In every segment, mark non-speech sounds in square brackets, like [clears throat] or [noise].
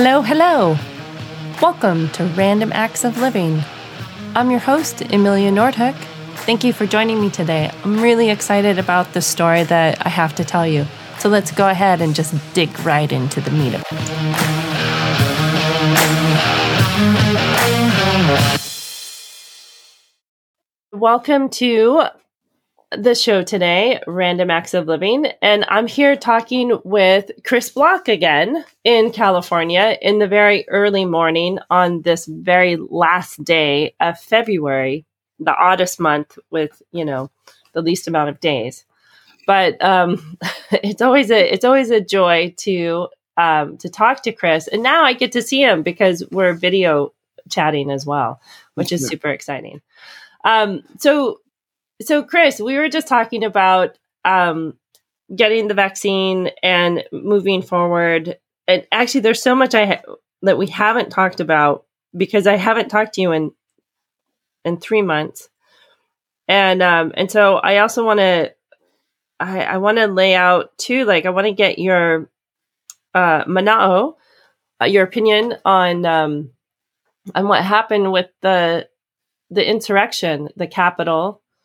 Hello, hello. Welcome to Random Acts of Living. I'm your host, Emilia Nordhook. Thank you for joining me today. I'm really excited about the story that I have to tell you. So let's go ahead and just dig right into the meat of it. Welcome to the show today, Random Acts of Living, and I'm here talking with Chris Block again in California in the very early morning on this very last day of February, the oddest month with, you know, the least amount of days. But um, [laughs] it's always a it's always a joy to um, to talk to Chris, and now I get to see him because we're video chatting as well, which is super exciting. Um, so so, Chris, we were just talking about um, getting the vaccine and moving forward. And actually, there's so much I ha- that we haven't talked about because I haven't talked to you in in three months, and um, and so I also want to I, I want to lay out too, like I want to get your uh, Mana'o, uh, your opinion on um, on what happened with the the insurrection, the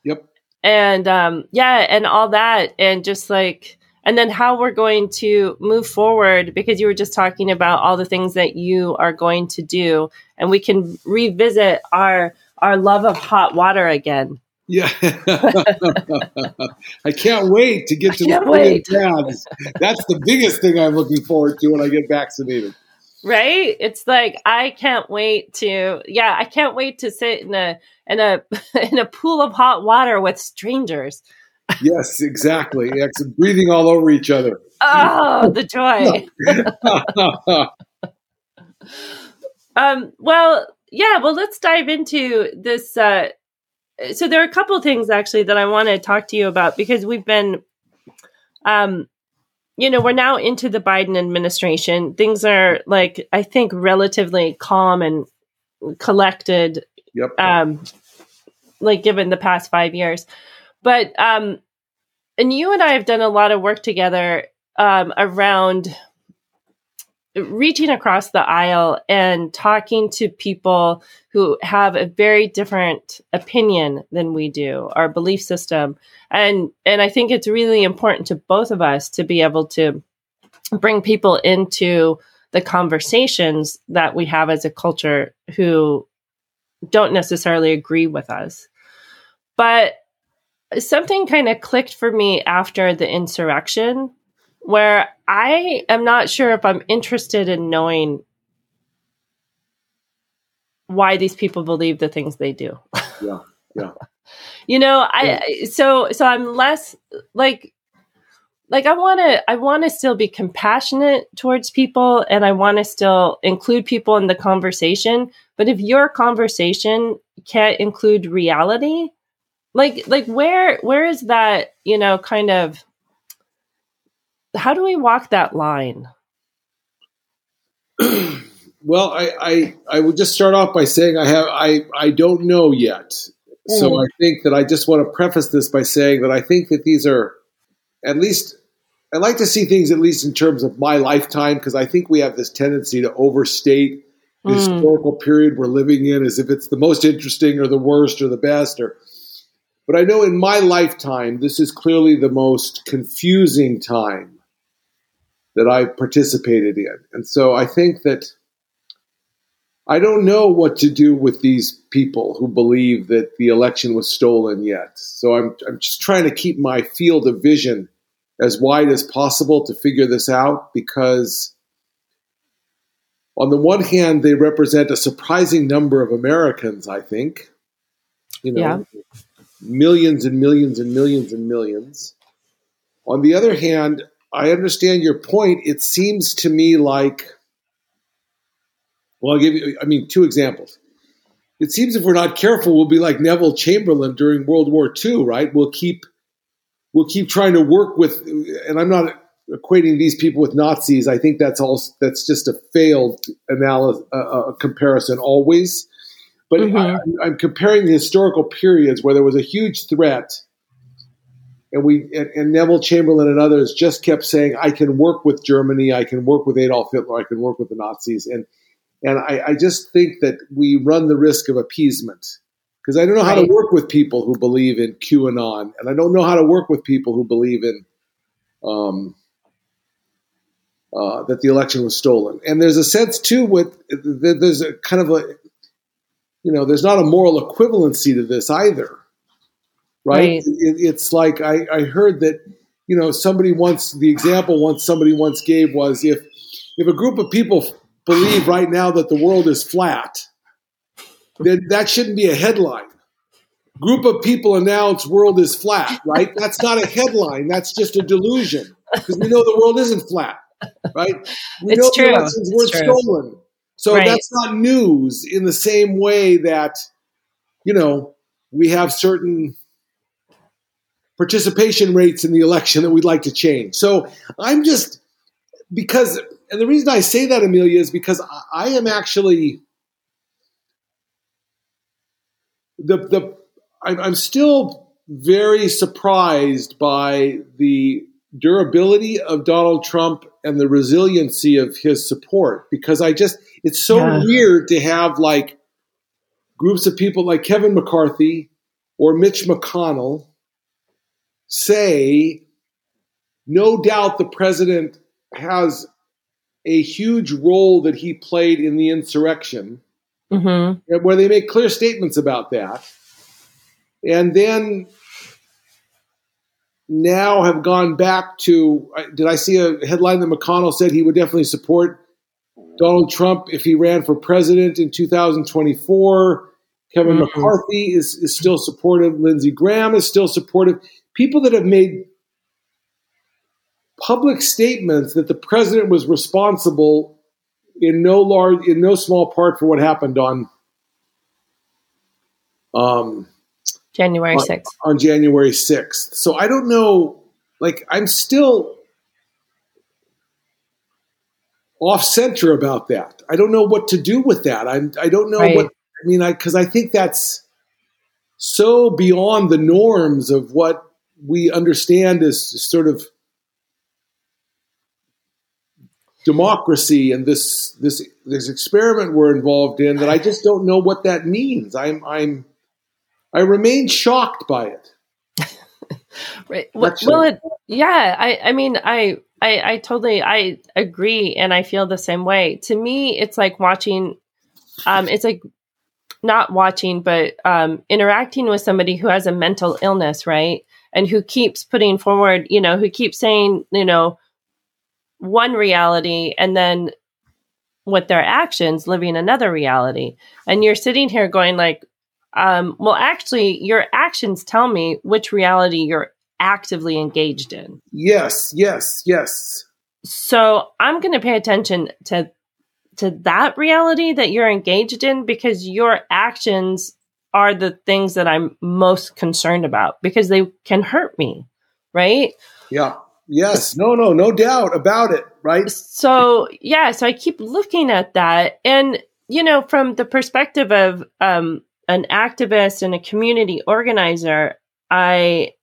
Capitol, and um, yeah, and all that, and just like, and then how we're going to move forward because you were just talking about all the things that you are going to do, and we can revisit our our love of hot water again. Yeah, [laughs] I can't wait to get to the wait. tabs. That's the biggest thing I'm looking forward to when I get vaccinated. Right? It's like I can't wait to yeah, I can't wait to sit in a in a [laughs] in a pool of hot water with strangers. Yes, exactly. It's breathing all over each other. Oh, the joy. [laughs] um, well, yeah, well, let's dive into this. Uh, so there are a couple things actually that I want to talk to you about because we've been, um, you know, we're now into the Biden administration. Things are like I think relatively calm and collected Yep. Um, like given the past five years, but um, and you and I have done a lot of work together um, around reaching across the aisle and talking to people who have a very different opinion than we do our belief system and and i think it's really important to both of us to be able to bring people into the conversations that we have as a culture who don't necessarily agree with us. But something kind of clicked for me after the insurrection where I am not sure if I'm interested in knowing why these people believe the things they do. Yeah. Yeah. [laughs] you know, I so so I'm less like like I want to I want to still be compassionate towards people and I want to still include people in the conversation, but if your conversation can't include reality, like like where where is that, you know, kind of how do we walk that line? [clears throat] well, I, I I would just start off by saying I have I I don't know yet. Mm. So I think that I just want to preface this by saying that I think that these are at least I like to see things at least in terms of my lifetime because I think we have this tendency to overstate the mm. historical period we're living in as if it's the most interesting or the worst or the best or but I know in my lifetime this is clearly the most confusing time that I participated in. And so I think that I don't know what to do with these people who believe that the election was stolen yet. So I'm I'm just trying to keep my field of vision as wide as possible to figure this out because, on the one hand, they represent a surprising number of Americans, I think. You know, yeah. millions and millions and millions and millions. On the other hand, I understand your point. It seems to me like, well, I'll give you, I mean, two examples. It seems if we're not careful, we'll be like Neville Chamberlain during World War II, right? We'll keep we'll keep trying to work with, and I'm not equating these people with Nazis. I think that's all. That's just a failed analysis, uh, uh, comparison always. But mm-hmm. I, I'm comparing the historical periods where there was a huge threat, and we and, and, Neville Chamberlain and others just kept saying, "I can work with Germany, I can work with Adolf Hitler, I can work with the Nazis," and and I, I just think that we run the risk of appeasement. Because I don't know how right. to work with people who believe in QAnon, and I don't know how to work with people who believe in um, uh, that the election was stolen. And there's a sense too with there's a kind of a you know there's not a moral equivalency to this either right? right. It, it's like I, I heard that you know somebody once the example once somebody once gave was if if a group of people believe right now that the world is flat, then that shouldn't be a headline. Group of people announce world is flat, right? That's not a headline. That's just a delusion because we know the world isn't flat, right? We it's know true. the elections were stolen. So right. that's not news in the same way that, you know, we have certain participation rates in the election that we'd like to change. So I'm just because, and the reason I say that, Amelia, is because I, am actually the the I'm still very surprised by the durability of Donald Trump and the resiliency of his support because I just it's so yeah. weird to have like groups of people like Kevin McCarthy or Mitch McConnell say, no doubt the president has a huge role that he played in the insurrection, mm-hmm. where they make clear statements about that. And then now have gone back to did I see a headline that McConnell said he would definitely support Donald Trump if he ran for president in 2024? Kevin mm-hmm. McCarthy is, is still supportive. Lindsey Graham is still supportive people that have made public statements that the president was responsible in no large in no small part for what happened on um, January 6th. On, on January 6th. So I don't know like I'm still off center about that. I don't know what to do with that. I'm I don't know right. what I mean I cuz I think that's so beyond the norms of what we understand as sort of democracy and this this this experiment we're involved in that I just don't know what that means. I'm I'm I remain shocked by it. [laughs] right. Well, well it, yeah. I I mean I, I I totally I agree and I feel the same way. To me, it's like watching. Um, it's like not watching, but um, interacting with somebody who has a mental illness, right? And who keeps putting forward, you know, who keeps saying, you know, one reality and then with their actions living another reality. And you're sitting here going like, um, well, actually, your actions tell me which reality you're actively engaged in. Yes, yes, yes. So I'm going to pay attention to to that reality that you're engaged in because your actions are the things that I'm most concerned about because they can hurt me, right? Yeah. Yes. No, no, no doubt about it, right? So, yeah, so I keep looking at that and you know, from the perspective of um an activist and a community organizer, I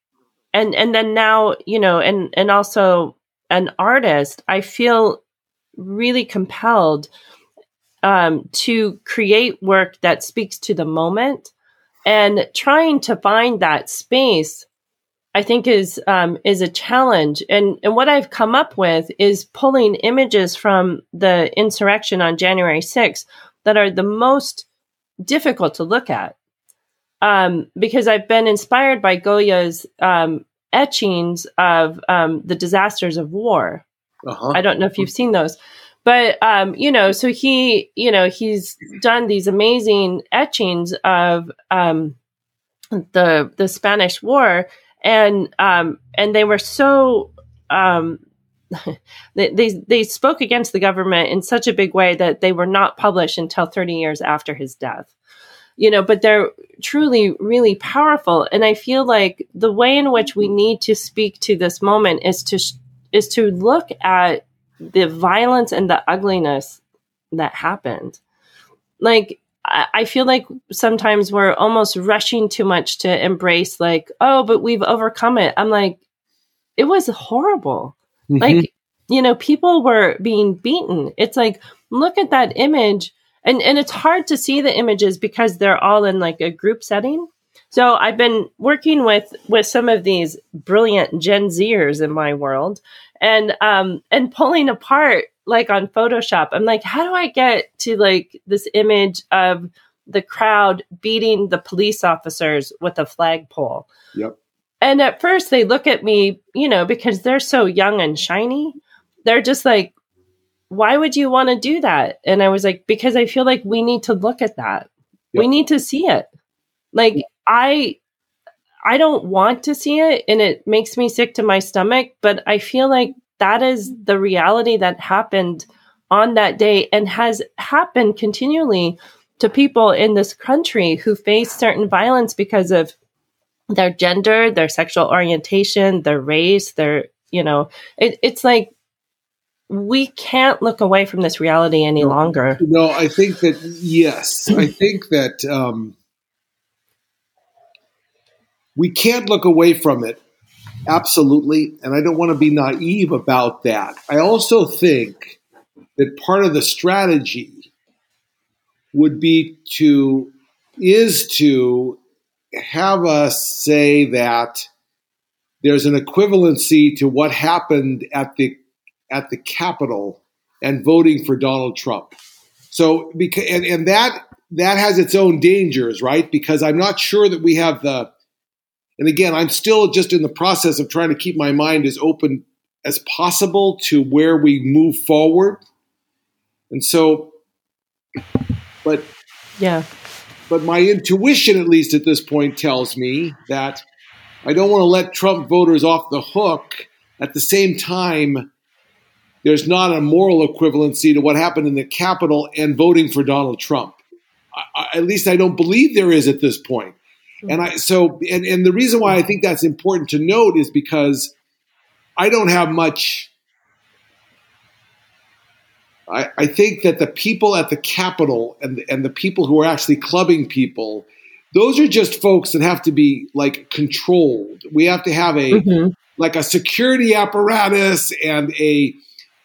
and and then now, you know, and and also an artist, I feel really compelled um, to create work that speaks to the moment and trying to find that space I think is um, is a challenge. And and what I've come up with is pulling images from the insurrection on January 6th that are the most difficult to look at. Um, because I've been inspired by Goya's um, etchings of um, the disasters of war. Uh-huh. I don't know if you've seen those. But um, you know, so he, you know, he's done these amazing etchings of um, the the Spanish War, and um, and they were so um, [laughs] they, they they spoke against the government in such a big way that they were not published until 30 years after his death. You know but they're truly really powerful. And i feel like the way in which we need to speak to this moment is to is to look at the violence and the ugliness that happened. Like I, I feel like sometimes we're almost rushing too much to embrace, like, oh, but we've overcome it. I'm like, it was horrible. Mm-hmm. Like, you know, people were being beaten. It's like, look at that image. And, and it's hard to see the images because they're all in like a group setting. So I've been working with with some of these brilliant Gen Zers in my world, and um and pulling apart like on Photoshop. I'm like, how do I get to like this image of the crowd beating the police officers with a flagpole? Yep. And at first they look at me, you know, because they're so young and shiny. They're just like, why would you want to do that? And I was like, because I feel like we need to look at that. Yep. We need to see it. Like I I don't want to see it and it makes me sick to my stomach, but I feel like that is the reality that happened on that day and has happened continually to people in this country who face certain violence because of their gender, their sexual orientation, their race, their, you know, it, it's like we can't look away from this reality any longer. No, I think that, yes, I think that, um, we can't look away from it. Absolutely. And I don't want to be naive about that. I also think that part of the strategy would be to, is to have us say that there's an equivalency to what happened at the at the Capitol and voting for Donald Trump. So because and, and that that has its own dangers, right? Because I'm not sure that we have the and again, I'm still just in the process of trying to keep my mind as open as possible to where we move forward. And so, but yeah, but my intuition, at least at this point, tells me that I don't want to let Trump voters off the hook. At the same time, there's not a moral equivalency to what happened in the Capitol and voting for Donald Trump. I, at least I don't believe there is at this point. And I so and, and the reason why I think that's important to note is because I don't have much I, I think that the people at the Capitol and and the people who are actually clubbing people, those are just folks that have to be like controlled. We have to have a mm-hmm. like a security apparatus and a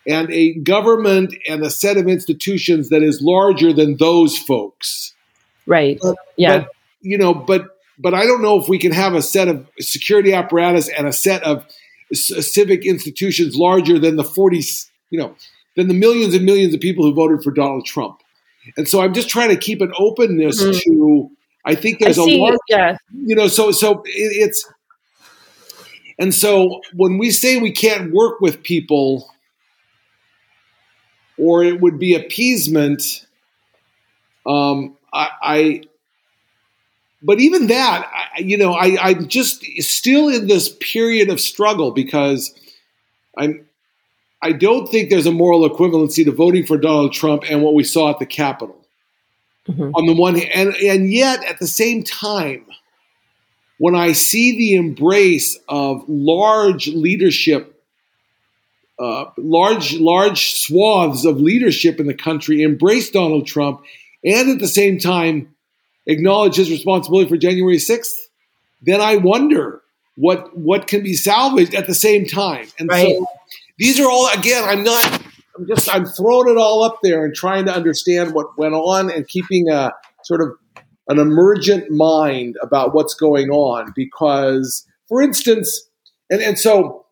and a government and a set of institutions that is larger than those folks. Right. But, yeah. But, you know, but but I don't know if we can have a set of security apparatus and a set of civic institutions larger than the 40, you know, than the millions and millions of people who voted for Donald Trump. And so I'm just trying to keep an openness mm-hmm. to. I think there's I a large, yeah. you know, so so it, it's, and so when we say we can't work with people, or it would be appeasement, um, I, I but even that, I, you know, I, I'm just still in this period of struggle because I'm. I don't think there's a moral equivalency to voting for Donald Trump and what we saw at the Capitol. Mm-hmm. On the one hand, and, and yet at the same time, when I see the embrace of large leadership, uh, large large swaths of leadership in the country embrace Donald Trump, and at the same time acknowledge his responsibility for January 6th, then I wonder what what can be salvaged at the same time. And right. so these are all again, I'm not I'm just I'm throwing it all up there and trying to understand what went on and keeping a sort of an emergent mind about what's going on because for instance and, and so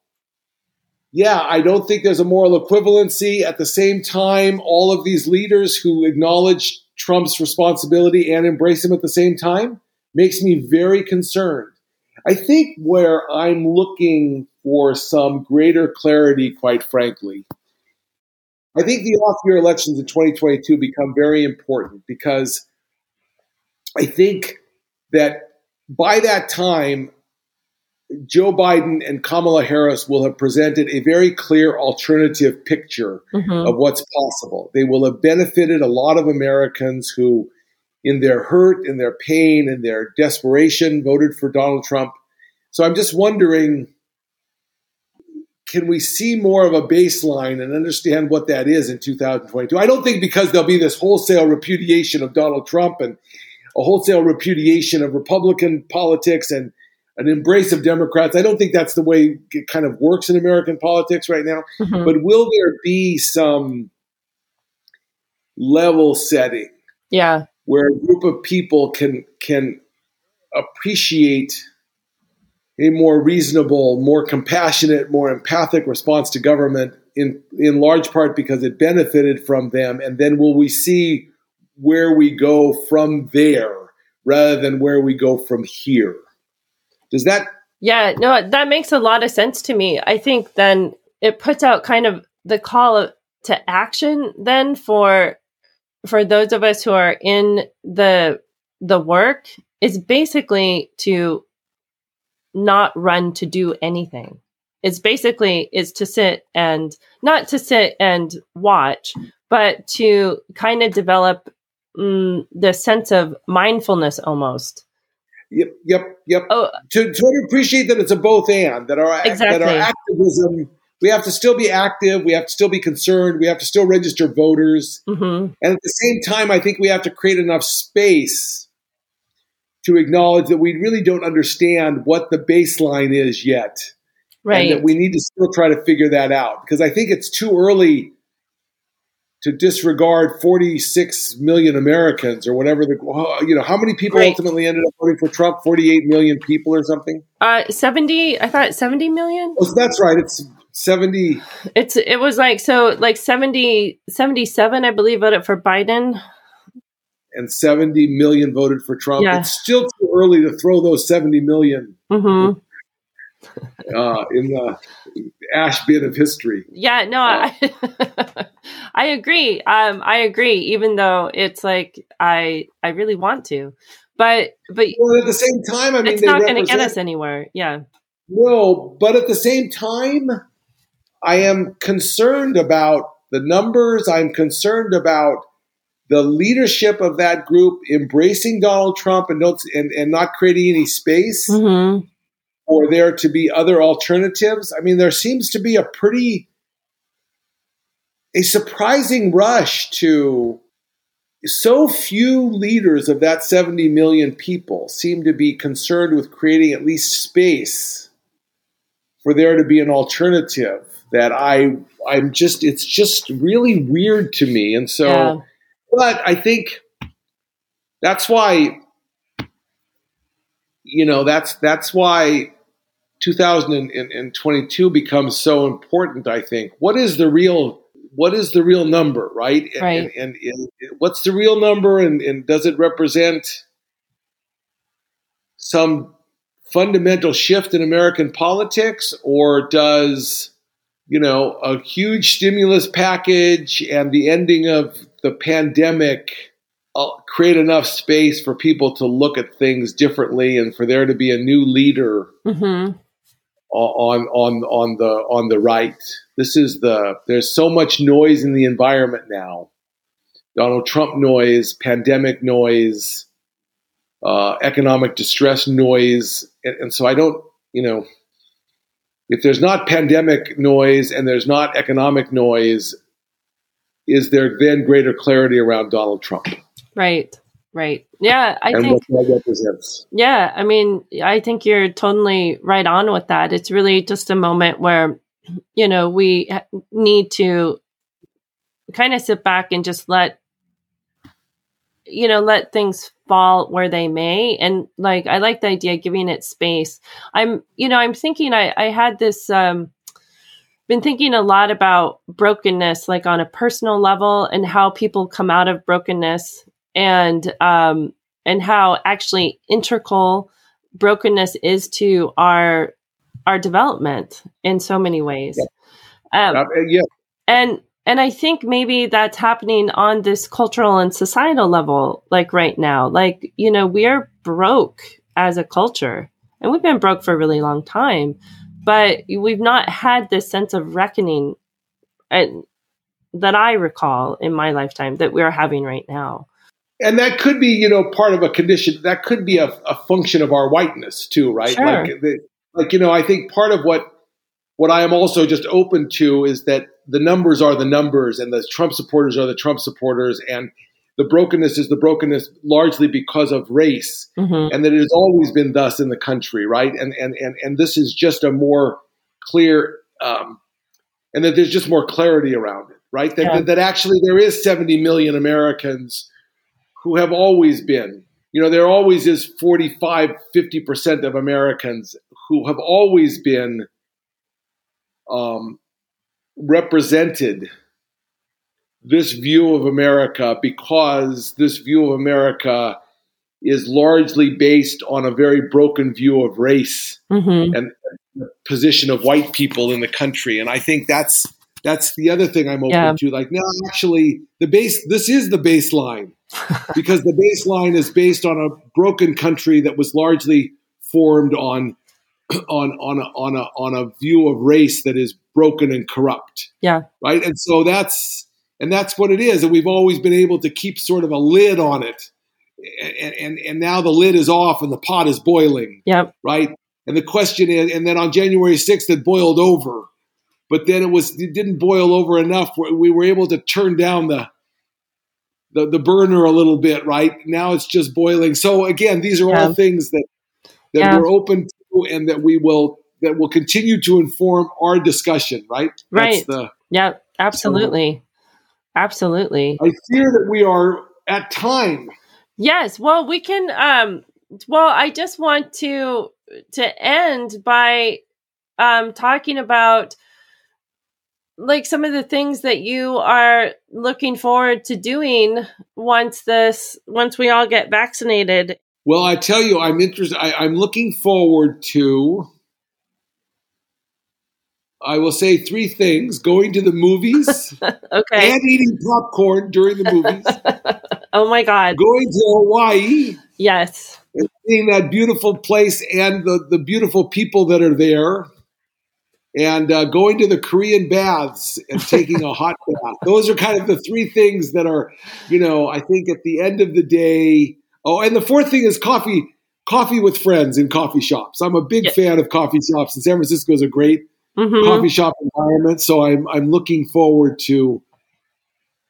yeah, I don't think there's a moral equivalency. At the same time, all of these leaders who acknowledge Trump's responsibility and embrace him at the same time makes me very concerned. I think where I'm looking for some greater clarity, quite frankly, I think the off year elections in 2022 become very important because I think that by that time, Joe Biden and Kamala Harris will have presented a very clear alternative picture mm-hmm. of what's possible. They will have benefited a lot of Americans who, in their hurt, in their pain, in their desperation, voted for Donald Trump. So I'm just wondering can we see more of a baseline and understand what that is in 2022? I don't think because there'll be this wholesale repudiation of Donald Trump and a wholesale repudiation of Republican politics and an embrace of Democrats. I don't think that's the way it kind of works in American politics right now. Mm-hmm. But will there be some level setting? Yeah. Where a group of people can can appreciate a more reasonable, more compassionate, more empathic response to government in in large part because it benefited from them and then will we see where we go from there rather than where we go from here does that yeah no that makes a lot of sense to me i think then it puts out kind of the call to action then for for those of us who are in the the work is basically to not run to do anything. It's basically is to sit and not to sit and watch, but to kind of develop mm, the sense of mindfulness almost. Yep, yep, yep. Oh, to, to appreciate that it's a both and that our exactly. that our activism we have to still be active, we have to still be concerned, we have to still register voters, mm-hmm. and at the same time, I think we have to create enough space to acknowledge that we really don't understand what the baseline is yet. Right. And that we need to still try to figure that out because I think it's too early to disregard 46 million Americans or whatever the you know how many people right. ultimately ended up voting for Trump 48 million people or something uh 70 I thought 70 million oh, that's right it's 70 it's it was like so like 70 77 I believe voted for Biden and 70 million voted for Trump. Yeah. It's still too early to throw those 70 million mm-hmm. [laughs] uh, in the ash bin of history. Yeah, no, uh, I, [laughs] I agree. Um, I agree. Even though it's like I, I really want to, but but well, at the same time, I mean, it's not going to get us anywhere. Yeah. No, but at the same time, I am concerned about the numbers. I'm concerned about the leadership of that group embracing Donald Trump and, and, and not creating any space mm-hmm. For there to be other alternatives. I mean, there seems to be a pretty, a surprising rush to so few leaders of that 70 million people seem to be concerned with creating at least space for there to be an alternative that I I'm just it's just really weird to me and so yeah. But I think that's why you know that's that's why 2022 becomes so important i think what is the real what is the real number right, right. And, and, and, what's the real number and, and does it represent some fundamental shift in american politics or does you know a huge stimulus package and the ending of the pandemic uh, create enough space for people to look at things differently and for there to be a new leader mm-hmm. On on on the on the right. This is the there's so much noise in the environment now. Donald Trump noise, pandemic noise, uh, economic distress noise, and, and so I don't, you know, if there's not pandemic noise and there's not economic noise, is there then greater clarity around Donald Trump? Right. Right. Yeah, I and think what that represents. Yeah, I mean, I think you're totally right on with that. It's really just a moment where, you know, we need to kind of sit back and just let, you know, let things fall where they may. And like, I like the idea of giving it space. I'm, you know, I'm thinking I, I had this, um, been thinking a lot about brokenness, like on a personal level, and how people come out of brokenness, and um, and how actually integral brokenness is to our our development in so many ways. Yeah. Um, uh, yeah. And and I think maybe that's happening on this cultural and societal level, like right now. Like you know, we are broke as a culture, and we've been broke for a really long time but we've not had this sense of reckoning and, that I recall in my lifetime that we're having right now. And that could be, you know, part of a condition. That could be a, a function of our whiteness too, right? Sure. Like, the, like, you know, I think part of what what I am also just open to is that the numbers are the numbers, and the Trump supporters are the Trump supporters, and the brokenness is the brokenness largely because of race, mm-hmm. and that it has always been thus in the country, right? And and and and this is just a more clear, um, and that there's just more clarity around it, right? That, yeah. that, that actually there is 70 million Americans who have always been, you know, there always is 45, 50 percent of Americans who have always been um, represented this view of America because this view of America is largely based on a very broken view of race mm-hmm. and the position of white people in the country. And I think that's that's the other thing I'm open yeah. to. Like, no, actually, the base. This is the baseline because the baseline is based on a broken country that was largely formed on on on a, on a on a view of race that is broken and corrupt. Yeah. Right. And so that's and that's what it is. And we've always been able to keep sort of a lid on it. And and, and now the lid is off and the pot is boiling. Yeah. Right. And the question is, and then on January 6th, it boiled over. But then it was it didn't boil over enough. We were able to turn down the the, the burner a little bit, right? Now it's just boiling. So again, these are yeah. all things that that yeah. we're open to and that we will that will continue to inform our discussion, right? Right. The, yeah, absolutely. So absolutely. I fear that we are at time. Yes. Well, we can um well, I just want to to end by um talking about like some of the things that you are looking forward to doing once this once we all get vaccinated. Well i tell you i'm interested I, am looking forward to i will say three things going to the movies [laughs] okay. and eating popcorn during the movies. [laughs] Oh my god. Going to hawaii yes. and seeing that beautiful place and the, the beautiful people that are there and uh, going to the Korean baths and taking a hot [laughs] bath. Those are kind of the three things that are, you know, I think at the end of the day. Oh, and the fourth thing is coffee, coffee with friends in coffee shops. I'm a big fan of coffee shops, and San Francisco is a great mm-hmm. coffee shop environment. So I'm I'm looking forward to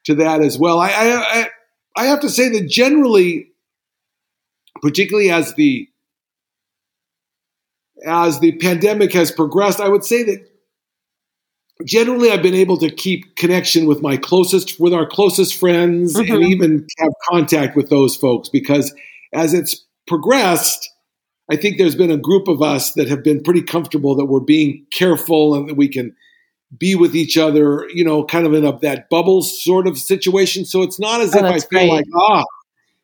to that as well. I I, I have to say that generally, particularly as the as the pandemic has progressed, I would say that generally I've been able to keep connection with my closest, with our closest friends, mm-hmm. and even have contact with those folks because as it's progressed, I think there's been a group of us that have been pretty comfortable that we're being careful and that we can be with each other, you know, kind of in a, that bubble sort of situation. So it's not as oh, if I feel great. like, ah,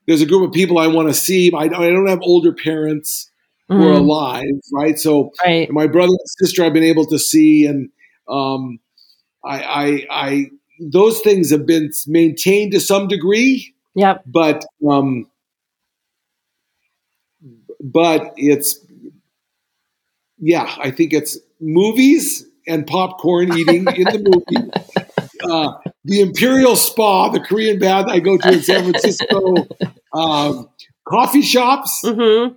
there's a group of people I want to see. I, I don't have older parents mm-hmm. were alive, right? So right. my brother and sister I've been able to see, and um, I, I, I, those things have been maintained to some degree. Yep. But um, but it's yeah, I think it's movies and popcorn eating in the movie. [laughs] Uh, the Imperial Spa, the Korean bath I go to in San Francisco, [laughs] um, coffee shops, mm-hmm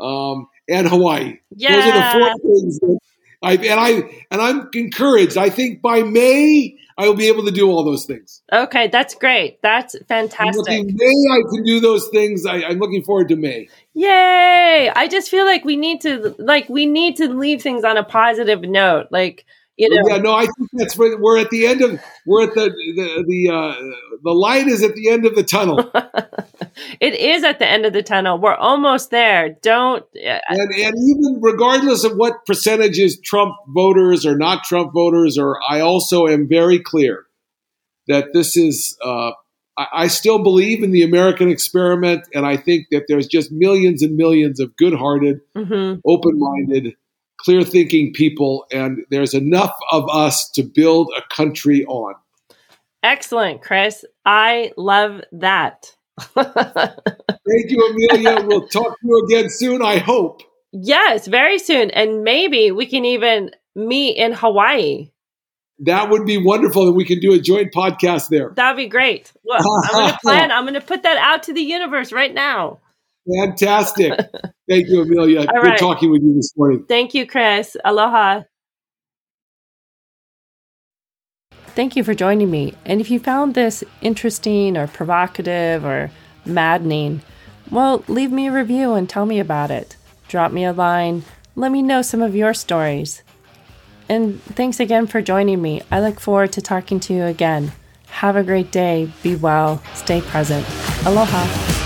um, and Hawaii. Yeah. Those are the four things that I and I and I'm encouraged. I think by May I will be able to do all those things. Okay, that's great. That's fantastic. May I can do those things. I, I'm looking forward to May. Yay! I just feel like we need to like we need to leave things on a positive note. Like you know. Yeah, no, I think that's where we're at the end of we're at the the the uh, the light is at the end of the tunnel. [laughs] it is at the end of the tunnel. We're almost there. Don't uh, and, and even regardless of what percentages Trump voters or not Trump voters, or I also am very clear that this is. Uh, I still believe in the American experiment, and I think that there's just millions and millions of good-hearted, mm-hmm. open-minded clear thinking people, and there's enough of us to build a country on. Excellent, Chris. I love that. [laughs] Thank you, Amelia. we'll talk to you again soon, I hope. Yes, very soon. And maybe we can even meet in Hawaii. That would be wonderful, and we can do a joint podcast there. That'd be great. Well, I'm going [laughs] to plan. I'm going to put that out to the universe right now. Fantastic. [laughs] Thank you, Amelia. All Good right. talking with you this morning. Thank you, Chris. Aloha. Thank you for joining me. And if you found this interesting or provocative or maddening, well, leave me a review and tell me about it. Drop me a line. Let me know some of your stories. And thanks again for joining me. I look forward to talking to you again. Have a great day. Be well. Stay present. Aloha.